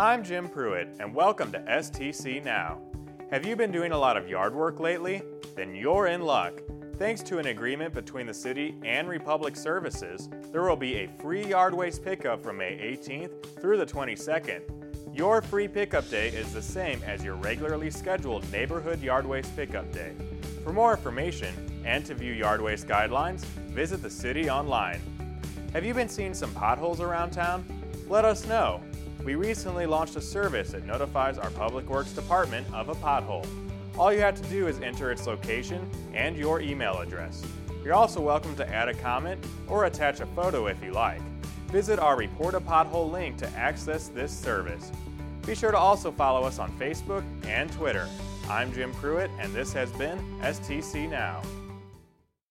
I'm Jim Pruitt, and welcome to STC Now. Have you been doing a lot of yard work lately? Then you're in luck. Thanks to an agreement between the city and Republic Services, there will be a free yard waste pickup from May 18th through the 22nd. Your free pickup day is the same as your regularly scheduled neighborhood yard waste pickup day. For more information and to view yard waste guidelines, visit the city online. Have you been seeing some potholes around town? Let us know. We recently launched a service that notifies our Public Works Department of a pothole. All you have to do is enter its location and your email address. You're also welcome to add a comment or attach a photo if you like. Visit our Report a Pothole link to access this service. Be sure to also follow us on Facebook and Twitter. I'm Jim Pruitt, and this has been STC Now.